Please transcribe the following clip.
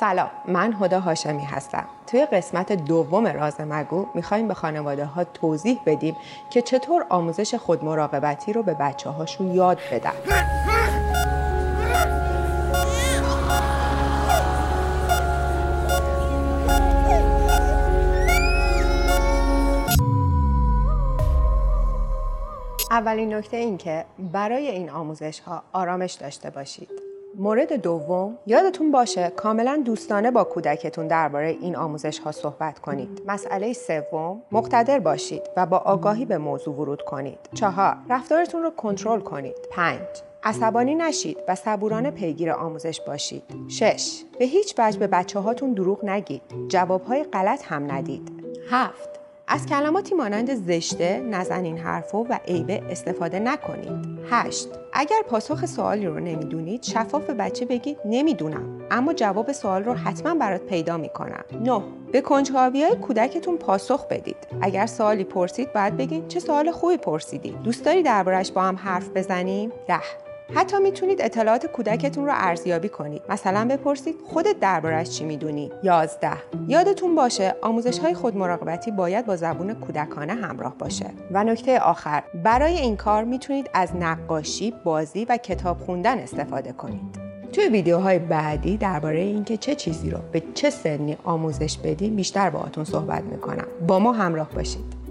سلام من هدا هاشمی هستم توی قسمت دوم راز مگو می‌خوایم به خانواده ها توضیح بدیم که چطور آموزش خودمراقبتی رو به بچه هاشون یاد بدن اولین نکته این که برای این آموزش ها آرامش داشته باشید. مورد دوم یادتون باشه کاملا دوستانه با کودکتون درباره این آموزش ها صحبت کنید. مسئله سوم مقتدر باشید و با آگاهی به موضوع ورود کنید. چهار رفتارتون رو کنترل کنید. پنج عصبانی نشید و صبورانه پیگیر آموزش باشید. 6. به هیچ وجه به بچه هاتون دروغ نگید. جوابهای غلط هم ندید. هفت از کلماتی مانند زشته، نزن این حرفو و عیبه استفاده نکنید. 8. اگر پاسخ سوالی رو نمی‌دونید شفاف به بچه بگید نمی‌دونم اما جواب سوال رو حتما برات پیدا می‌کنم. 9. به کنجکاوی های کودکتون پاسخ بدید. اگر سوالی پرسید باید بگید چه سوال خوبی پرسیدی. دوست داری دربارش با هم حرف بزنیم؟ 10. حتی می‌تونید اطلاعات کودکتون رو ارزیابی کنید. مثلا بپرسید خودت دربارش چی می‌دونی؟ 11 یادتون باشه آموزش های خود مراقبتی باید با زبون کودکانه همراه باشه. و نکته آخر برای این کار می‌تونید از نقاشی بازی و کتاب خوندن استفاده کنید. توی ویدیوهای بعدی درباره اینکه چه چیزی رو به چه سنی آموزش بدیم بیشتر باهاتون صحبت می‌کنم. با ما همراه باشید.